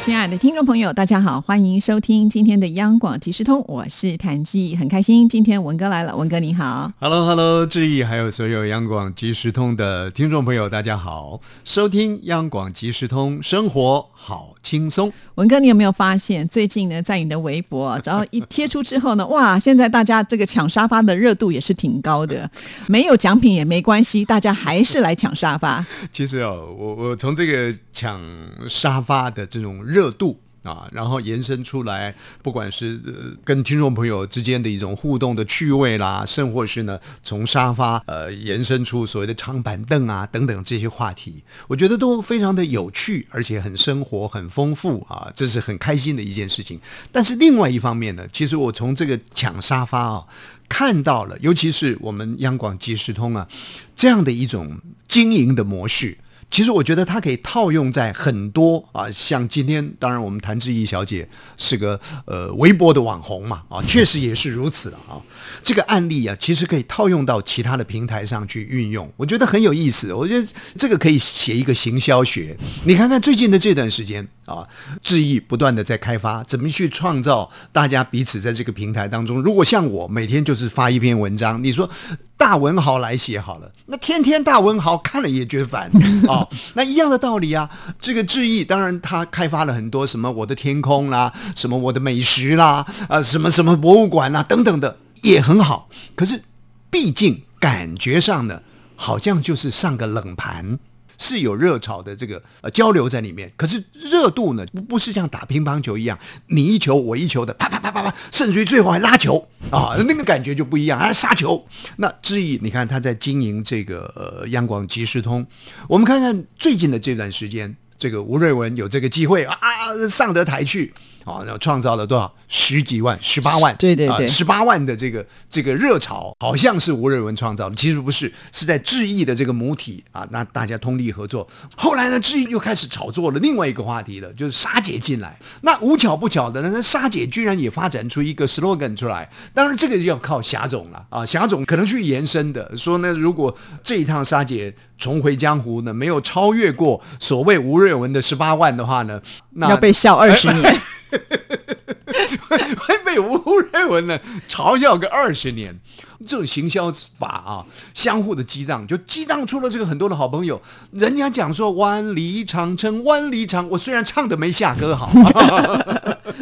亲爱的听众朋友，大家好，欢迎收听今天的央广即时通，我是谭志毅，很开心今天文哥来了，文哥你好。Hello Hello，志毅还有所有央广即时通的听众朋友，大家好，收听央广即时通，生活好轻松。文哥，你有没有发现最近呢，在你的微博，只要一贴出之后呢，哇，现在大家这个抢沙发的热度也是挺高的，没有奖品也没关系，大家还是来抢沙发。其实哦，我我从这个抢沙发的这种热度。啊，然后延伸出来，不管是、跟听众朋友之间的一种互动的趣味啦，甚或是呢，从沙发呃延伸出所谓的长板凳啊等等这些话题，我觉得都非常的有趣，而且很生活、很丰富啊，这是很开心的一件事情。但是另外一方面呢，其实我从这个抢沙发啊看到了，尤其是我们央广即时通啊这样的一种经营的模式。其实我觉得它可以套用在很多啊，像今天，当然我们谭志毅小姐是个呃微博的网红嘛，啊，确实也是如此了啊。这个案例啊，其实可以套用到其他的平台上去运用，我觉得很有意思。我觉得这个可以写一个行销学。你看看最近的这段时间啊，志毅不断的在开发，怎么去创造大家彼此在这个平台当中。如果像我每天就是发一篇文章，你说。大文豪来写好了，那天天大文豪看了也觉得烦啊、哦。那一样的道理啊，这个志毅当然他开发了很多什么我的天空啦，什么我的美食啦，啊、呃、什么什么博物馆啦等等的也很好。可是毕竟感觉上呢，好像就是上个冷盘。是有热炒的这个呃交流在里面，可是热度呢不不是像打乒乓球一样，你一球我一球的，啪啪啪啪啪，甚至于最后还拉球啊，那个感觉就不一样，啊杀球。那志毅，你看他在经营这个呃央广即时通，我们看看最近的这段时间，这个吴瑞文有这个机会啊上得台去。啊，然后创造了多少十几万、十八万？对对对，十、呃、八万的这个这个热潮，好像是吴瑞文创造的，其实不是，是在智毅的这个母体啊，那大家通力合作。后来呢，智毅又开始炒作了另外一个话题了，就是沙姐进来。那无巧不巧的呢，那沙姐居然也发展出一个 slogan 出来。当然，这个要靠霞总了啊，霞总可能去延伸的，说呢，如果这一趟沙姐重回江湖呢，没有超越过所谓吴瑞文的十八万的话呢，那要被笑二十年。会被吴瑞文呢嘲笑个二十年，这种行销法啊，相互的激荡，就激荡出了这个很多的好朋友。人家讲说万里长城万里长，我虽然唱的没下歌好，但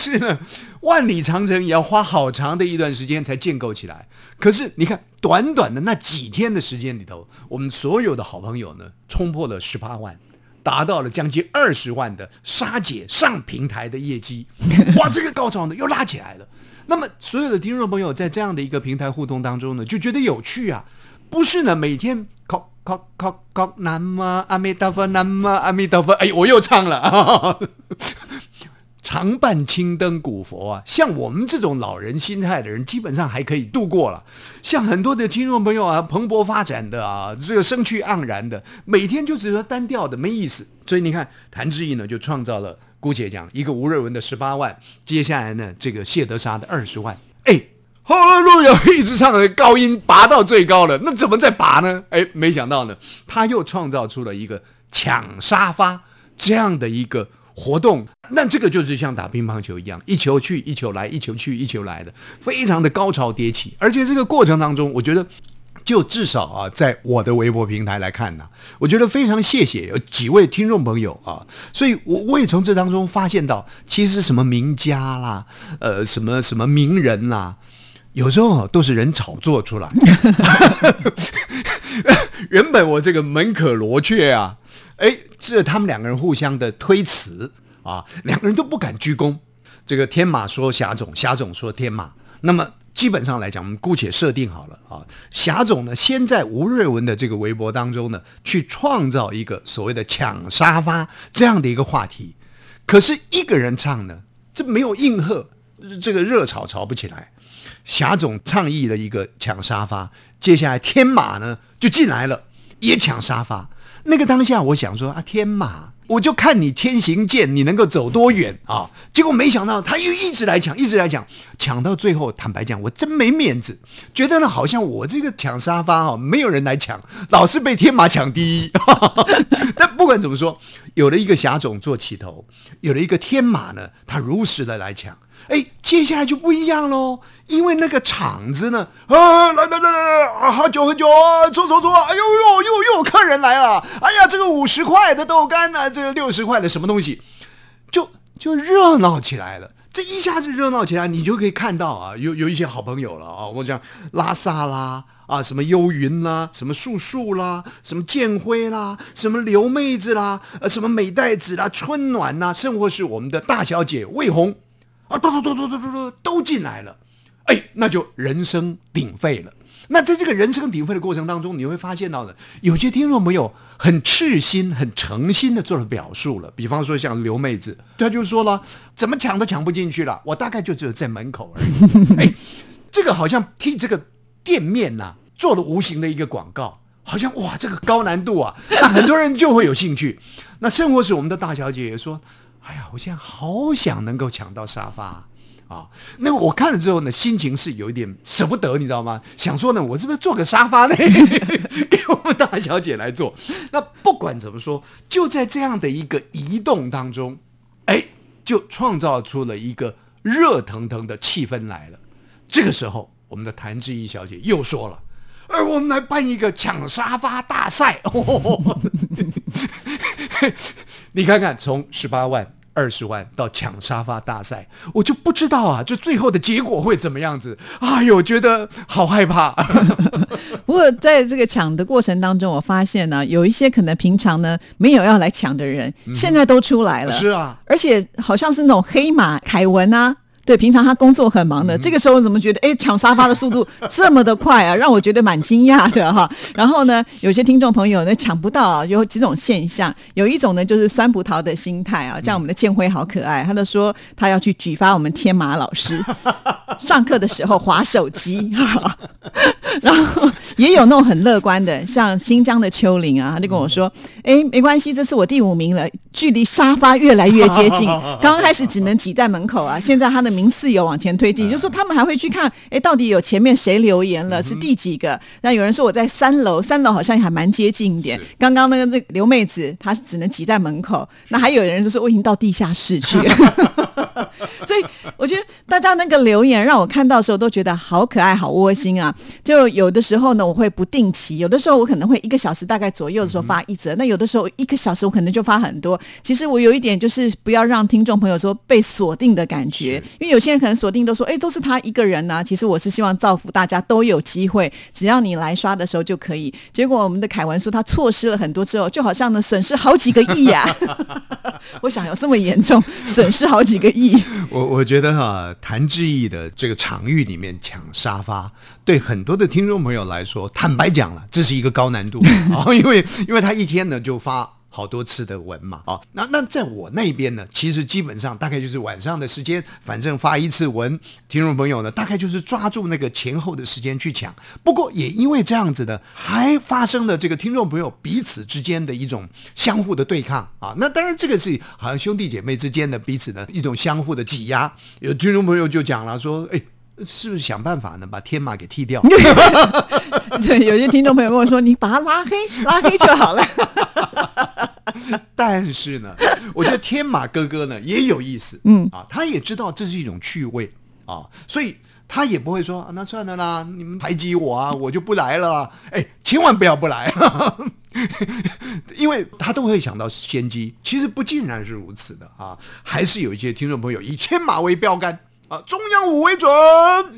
是呢，万里长城也要花好长的一段时间才建构起来。可是你看，短短的那几天的时间里头，我们所有的好朋友呢，冲破了十八万。达到了将近二十万的沙姐上平台的业绩，哇，这个高潮呢又拉起来了。那么所有的听众朋友在这样的一个平台互动当中呢，就觉得有趣啊，不是呢每天靠靠靠靠南无阿弥陀佛，南无阿弥陀佛，哎，我又唱了啊。常伴青灯古佛啊，像我们这种老人心态的人，基本上还可以度过了。像很多的听众朋友啊，蓬勃发展的啊，这个生趣盎然的，每天就只是单调的，没意思。所以你看，谭志毅呢就创造了，姑且讲一个吴瑞文的十八万，接下来呢这个谢德沙的二十万，哎，哈利路亚一直唱的高音拔到最高了，那怎么再拔呢？哎，没想到呢，他又创造出了一个抢沙发这样的一个。活动，那这个就是像打乒乓球一样，一球去一球来，一球去一球来的，非常的高潮迭起。而且这个过程当中，我觉得就至少啊，在我的微博平台来看呢、我觉得非常谢谢有几位听众朋友啊，所以我我也从这当中发现到，其实什么名家啦，呃，什么什么名人啦，有时候都是人炒作出来。原本我这个门可罗雀啊。哎，这他们两个人互相的推辞啊，两个人都不敢鞠躬。这个天马说霞总，霞总说天马。那么基本上来讲，我们姑且设定好了啊，霞总呢先在吴瑞文的这个微博当中呢，去创造一个所谓的抢沙发这样的一个话题。可是一个人唱呢，这没有应和，这个热炒炒不起来。霞总倡议了一个抢沙发，接下来天马呢就进来了。也抢沙发。那个当下，我想说啊，天马，我就看你天行健，你能够走多远啊？结果没想到他又一直来抢，一直来抢，抢到最后，坦白讲，我真没面子，觉得呢，好像我这个抢沙发哈，没有人来抢，老是被天马抢第一。但不管怎么说，有了一个霞总做起头，有了一个天马呢，他如实的来抢。哎，接下来就不一样喽，因为那个场子呢，啊，来来来来来，啊，喝酒喝酒，坐坐坐，哎呦呦，又又有客人来了，哎呀，这个五十块的豆干呢，这个六十块的什么东西，就就热闹起来了。这一下子热闹起来，你就可以看到啊，有有一些好朋友了啊，我讲拉萨啦，啊，什么幽云啦，什么素素啦，什么建辉啦，什么刘妹子啦，呃，什么美代子啦，春暖呐，甚或是我们的大小姐魏红。啊，嘟嘟嘟嘟嘟嘟嘟，都进来了，哎，那就人声鼎沸了。那在这个人声鼎沸的过程当中，你会发现到的，有些听众朋友很赤心、很诚心的做了表述了。比方说像刘妹子，她就说了，怎么抢都抢不进去了，我大概就只有在门口而已。哎，这个好像替这个店面呐做了无形的一个广告，好像哇，这个高难度啊，那很多人就会有兴趣。那生活是我们的大小姐也说。哎呀，我现在好想能够抢到沙发啊！那我看了之后呢，心情是有一点舍不得，你知道吗？想说呢，我是不是做个沙发呢，给我们大小姐来做？那不管怎么说，就在这样的一个移动当中，哎，就创造出了一个热腾腾的气氛来了。这个时候，我们的谭志怡小姐又说了：“而我们来办一个抢沙发大赛。”哦你看看，从十八万、二十万到抢沙发大赛，我就不知道啊，就最后的结果会怎么样子？哎呦，觉得好害怕。不过在这个抢的过程当中，我发现呢，有一些可能平常呢没有要来抢的人，现在都出来了。是啊，而且好像是那种黑马凯文啊。对，平常他工作很忙的，这个时候怎么觉得哎抢沙发的速度这么的快啊？让我觉得蛮惊讶的哈。然后呢，有些听众朋友呢抢不到啊，有几种现象。有一种呢就是酸葡萄的心态啊，像我们的建辉好可爱，他就说他要去举发我们天马老师 上课的时候划手机。然后也有那种很乐观的，像新疆的丘陵啊，他就跟我说：“哎，没关系，这次我第五名了，距离沙发越来越接近。刚刚开始只能挤在门口啊，现在他的名次有往前推进，就说他们还会去看，哎，到底有前面谁留言了，是第几个？那有人说我在三楼，三楼好像还蛮接近一点。刚刚那个那刘妹子，她只能挤在门口。那还有人就说我已经到地下室去了。所以我觉得大家那个留言让我看到的时候都觉得好可爱、好窝心啊！就有的时候呢，我会不定期；有的时候我可能会一个小时大概左右的时候发一则。那有的时候一个小时我可能就发很多。其实我有一点就是不要让听众朋友说被锁定的感觉，因为有些人可能锁定都说，哎，都是他一个人呐。其实我是希望造福大家都有机会，只要你来刷的时候就可以。结果我们的凯文说他错失了很多之后，就好像呢损失好几个亿呀！我想有这么严重，损失好几个亿。我我觉得哈，谈志毅的这个场域里面抢沙发，对很多的听众朋友来说，坦白讲了，这是一个高难度啊，因为因为他一天呢就发。好多次的文嘛，哦，那那在我那边呢，其实基本上大概就是晚上的时间，反正发一次文，听众朋友呢，大概就是抓住那个前后的时间去抢。不过也因为这样子的，还发生了这个听众朋友彼此之间的一种相互的对抗啊。那当然这个是好像兄弟姐妹之间的彼此的一种相互的挤压。有听众朋友就讲了说，哎。是不是想办法呢？把天马给剃掉？对，有些听众朋友跟我说：“你把他拉黑，拉黑就好了。”但是呢，我觉得天马哥哥呢也有意思，嗯啊，他也知道这是一种趣味啊，所以他也不会说：“那算了啦，你们排挤我啊，我就不来了。”哎，千万不要不来，因为他都会想到先机。其实不尽然是如此的啊，还是有一些听众朋友以天马为标杆。啊，中央五为准，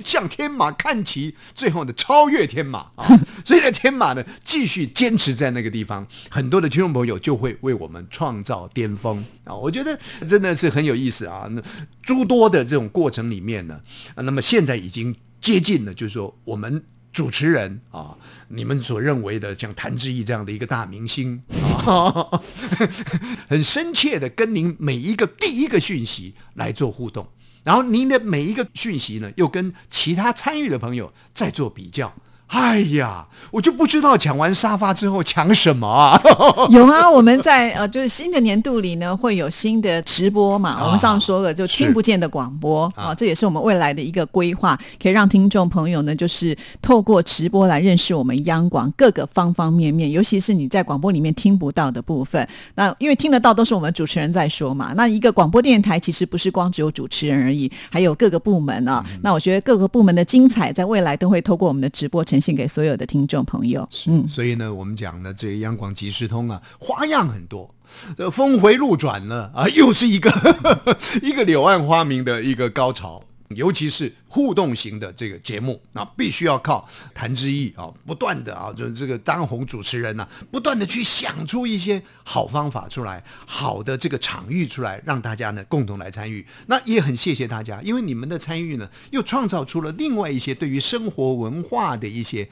向天马看齐，最后呢超越天马啊！所以呢，天马呢继续坚持在那个地方，很多的听众朋友就会为我们创造巅峰啊！我觉得真的是很有意思啊！那诸多的这种过程里面呢，那么现在已经接近了，就是说我们主持人啊，你们所认为的像谭志毅这样的一个大明星啊，很深切的跟您每一个第一个讯息来做互动。然后您的每一个讯息呢，又跟其他参与的朋友在做比较，哎呀，我就不知道抢完沙发之后抢什么啊！有啊，我们在呃，就是新的年度里呢，会有新的直播嘛。啊我们上次说了，就听不见的广播啊啊，这也是我们未来的一个规划，可以让听众朋友呢，就是透过直播来认识我们央广各个方方面面，尤其是你在广播里面听不到的部分。那因为听得到都是我们主持人在说嘛。那一个广播电台其实不是光只有主持人而已，还有各个部门啊。那我觉得各个部门的精彩，在未来都会透过我们的直播呈现给所有的听众朋友。嗯，所以呢，我们讲呢，这个央广即时通啊，花样很多。这峰回路转呢，啊，又是一个 一个柳暗花明的一个高潮。尤其是互动型的这个节目啊，必须要靠谭志毅啊，不断的啊，就是这个当红主持人呐、不断的去想出一些好方法出来，好的这个场域出来，让大家呢共同来参与。那也很谢谢大家，因为你们的参与呢，又创造出了另外一些对于生活文化的一些，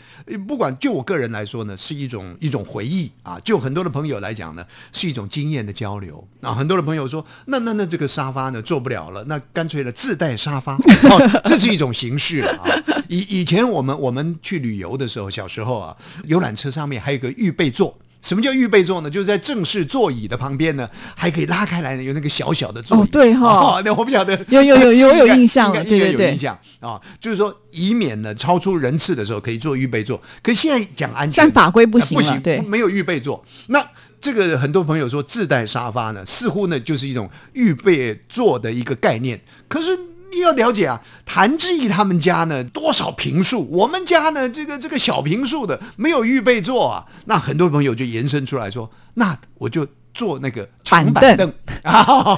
不管就我个人来说呢，是一种一种回忆啊；就很多的朋友来讲呢，是一种经验的交流啊。很多的朋友说，那那那这个沙发呢做不了了，那干脆呢自带沙发，哦，这是一种形式了啊。以以前我们我们去旅游的时候，小时候啊，游览车上面还有个预备座。什么叫预备座呢？就是在正式座椅的旁边呢，还可以拉开来呢，有那个小小的座椅。哦对哈哦那我不晓得有有有有有印象了对对对有印象啊，就是说以免呢超出人次的时候可以做预备座。可是现在讲安全，法规不行呃不行，对没有预备座。那这个很多朋友说自带沙发呢，似乎呢就是一种预备座的一个概念。可是你要了解啊，谭志毅他们家呢多少平数，我们家呢这个这个小平数的没有预备座啊。那很多朋友就延伸出来说，那我就。坐那个长板板凳 啊，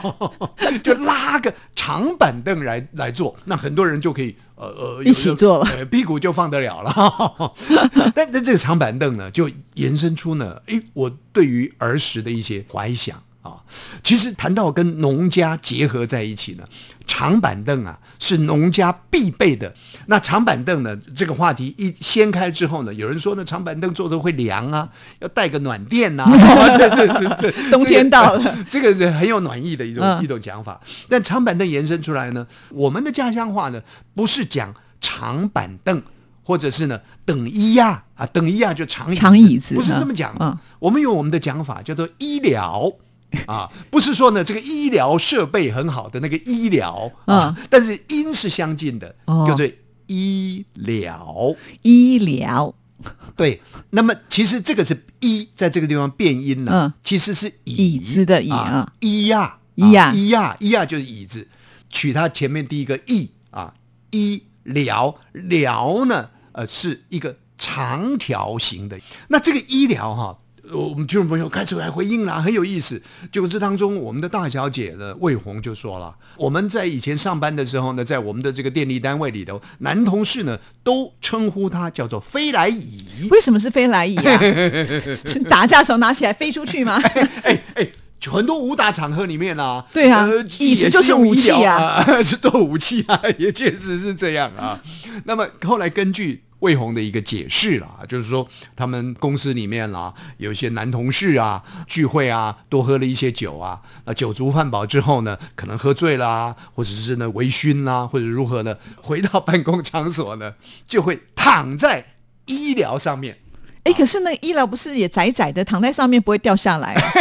就拉个长板凳来来坐，那很多人就可以呃呃一起坐了呃，屁股就放得了了。但但这个长板凳呢，就延伸出呢，诶，我对于儿时的一些怀想啊，其实谈到跟农家结合在一起呢，长板凳啊是农家必备的。那长板凳呢，这个话题一掀开之后呢，有人说呢，长板凳坐着会凉啊，要带个暖垫呐、啊，这这这这 冬天到了，这个是很有暖意的一种、嗯一种讲法。但长板凳延伸出来呢，我们的家乡话呢，不是讲长板凳。或者是呢，等一呀啊，等一呀就长椅长椅子不是嗯这么讲的。嗯我们有我们的讲法，叫做医疗 啊，不是说呢这个医疗设备很好的那个医疗啊，但是音是相近的，哦叫做医疗。医疗 对，那么其实这个是医，在这个地方变音了，嗯其实是椅椅子的椅啊啊，医呀，医呀啊医呀，医呀就是椅子，取它前面第一个医啊，医疗疗呢，呃，是一个长条形的。那这个医疗哈。呃我们听众朋友开始来回应啦，很有意思。结果这当中，我们的大小姐呢，魏红就说了，我们在以前上班的时候呢，在我们的这个电力单位里头，男同事呢都称呼她叫做飞来椅。为什么是飞来椅啊？是打架时候拿起来飞出去吗？哎 哎，很多武打场合里面啊，对啊呃椅子也就是武器啊啊，是做武器啊，也确实是这样啊。那么后来根据魏红的一个解释啦，就是说他们公司里面啦，有一些男同事啊聚会啊，多喝了一些酒啊，那酒足饭饱之后呢，可能喝醉啦、或者是呢微醺啦、或者如何呢，回到办公场所呢，就会躺在医疗上面。哎，可是那个医疗不是也窄窄的，躺在上面不会掉下来啊？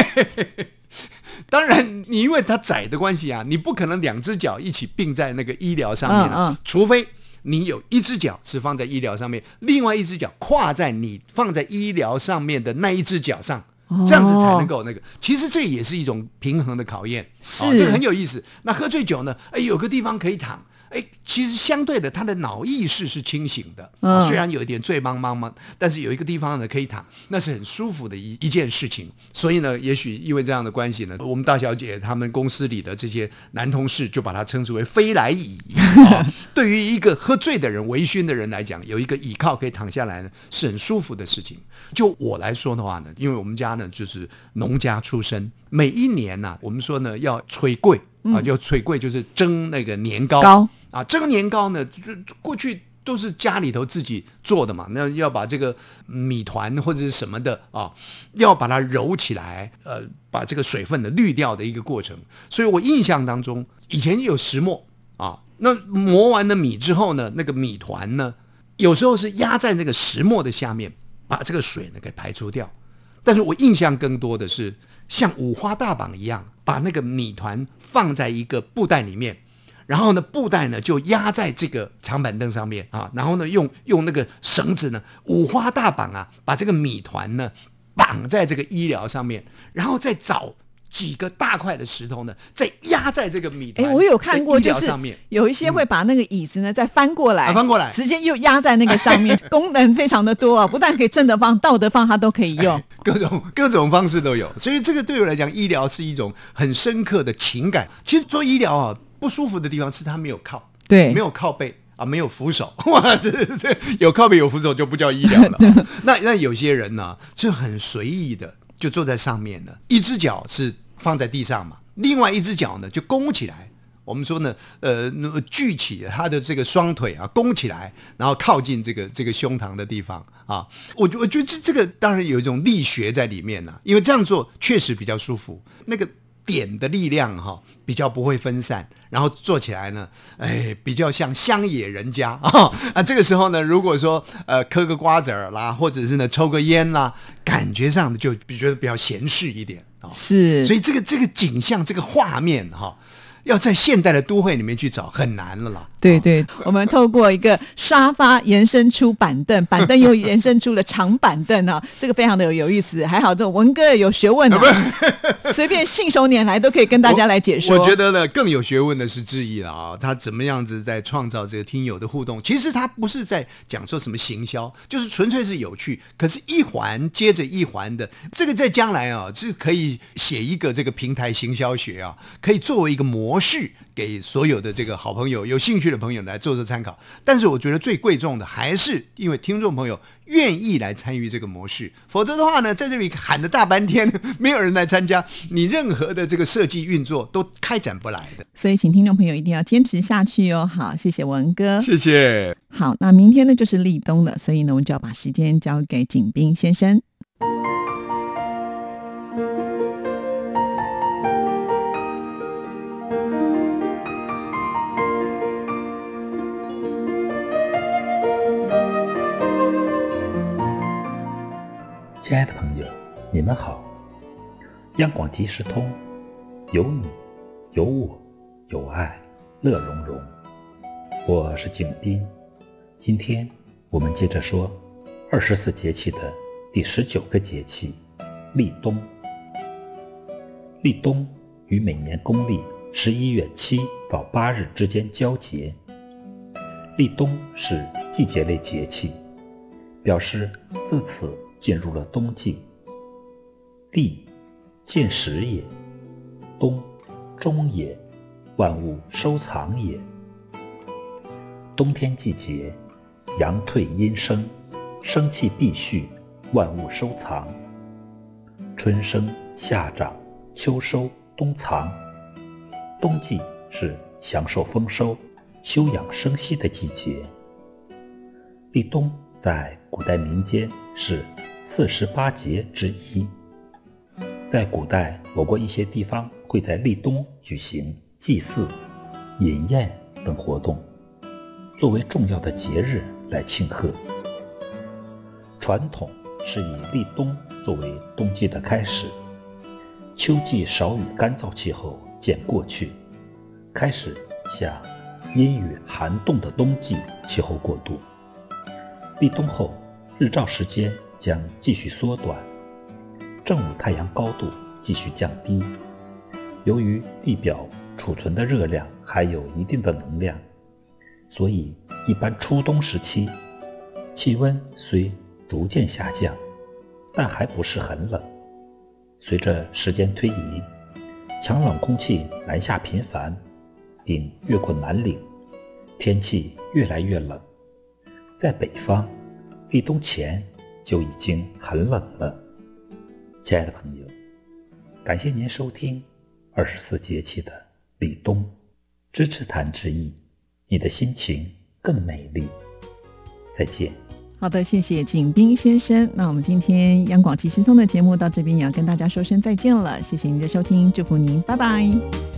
当然，你因为它窄的关系啊，你不可能两只脚一起并在那个医疗上面啊，嗯嗯除非你有一只脚是放在医疗上面，另外一只脚跨在你放在医疗上面的那一只脚上。这样子才能够那个，其实这也是一种平衡的考验，是哦这个很有意思。那喝醉酒呢？哎，有个地方可以躺，哎，其实相对的，他的脑意识是清醒的，虽然有一点醉茫茫嘛，但是有一个地方呢可以躺，那是很舒服的一一件事情。所以呢，也许因为这样的关系呢，我们大小姐他们公司里的这些男同事就把它称之为“飞来椅”啊。对于一个喝醉的人、微醺的人来讲，有一个倚靠可以躺下来呢，是很舒服的事情。就我来说的话呢，因为我们家呢就是农家出身，每一年呢、我们说呢要炊粿啊，要炊粿就是蒸那个年糕糕啊，蒸年糕呢，就就过去都是家里头自己做的嘛，那要把这个米团或者是什么的啊，要把它揉起来，呃，把这个水分呢滤掉的一个过程。所以我印象当中，以前有石磨啊，那磨完了米之后呢，那个米团呢。有时候是压在那个石磨的下面，把这个水呢给排除掉。但是我印象更多的是像五花大绑一样，把那个米团放在一个布袋里面，然后呢布袋呢就压在这个长板凳上面啊，然后呢用用那个绳子呢五花大绑啊，把这个米团呢绑在这个医疗上面，然后再找。几个大块的石头呢，再压在这个米团。哎，我有看过，就是有一些会把那个椅子呢再翻过来，翻过来，直接又压在那个上面，功能非常的多啊！不但可以正的放、倒的放，它都可以用，各种各种方式都有。所以这个对我来讲，医疗是一种很深刻的情感。其实做医疗啊，不舒服的地方是他没有靠，对，没有靠背啊，没有扶手。哇，这这有靠背有扶手就不叫医疗了。那那有些人呢，就很随意的就坐在上面了，一只脚是。放在地上嘛，另外一只脚呢就弓起来。我们说呢，呃，聚起他的这个双腿啊，弓起来，然后靠近这个这个胸膛的地方啊。我我觉得这这个当然有一种力学在里面呢，因为这样做确实比较舒服。那个点的力量哈，比较不会分散，然后做起来呢，哎，比较像乡野人家啊。啊，这个时候呢，如果说呃嗑个瓜子儿啦，或者是呢抽个烟啦，感觉上就觉得比较闲适一点啊。是，所以这个这个景象，这个画面哈。要在现代的都会里面去找很难了啦。对对，我们透过一个沙发延伸出板凳，板凳又延伸出了长板凳啊，这个非常的有有意思。还好这文哥有学问啊，随便信手拈来都可以跟大家来解说。我觉得呢，更有学问的是志毅了啊，他怎么样子在创造这个听友的互动？其实他不是在讲说什么行销，就是纯粹是有趣。可是，一环接着一环的，这个在将来啊，是可以写一个这个平台行销学啊，可以作为一个模。模式给所有的这个好朋友、有兴趣的朋友来做做参考，但是我觉得最贵重的还是因为听众朋友愿意来参与这个模式，否则的话呢，在这里喊了大半天，没有人来参加，你任何的这个设计运作都开展不来的。所以，请听众朋友一定要坚持下去哟。好，谢谢文哥，谢谢。好，那明天呢就是立冬了，所以呢，我们就要把时间交给景斌先生。亲爱的朋友，你们好！央广即时通，有你，有我，有爱，乐融融。我是景斌，今天我们接着说二十四节气的第十九个节气——立冬。立冬于每年公历十一月七到八日之间交节。立冬是季节类节气，表示自此。进入了冬季，地，见时也；冬，终也；万物收藏也。冬天季节，阳退阴生，生气必蓄，万物收藏。春生夏长，秋收冬藏。冬季是享受丰收、休养生息的季节。立冬在古代民间是。四十八节之一，在古代，我国一些地方会在立冬举行祭祀、饮宴等活动，作为重要的节日来庆贺。传统是以立冬作为冬季的开始，秋季少雨干燥气候渐过去，开始向阴雨寒冻的冬季气候过渡。立冬后，日照时间。将继续缩短，正午太阳高度继续降低。由于地表储存的热量还有一定的能量，所以一般初冬时期气温虽逐渐下降，但还不是很冷。随着时间推移，强冷空气南下频繁，并越过南岭，天气越来越冷。在北方，立冬前。就已经很冷了，亲爱的朋友，感谢您收听二十四节气的立冬，支持谈之意，你的心情更美丽。再见。好的，谢谢景斌先生。那我们今天央广即时通的节目到这边也要跟大家说声再见了，谢谢您的收听，祝福您，拜拜。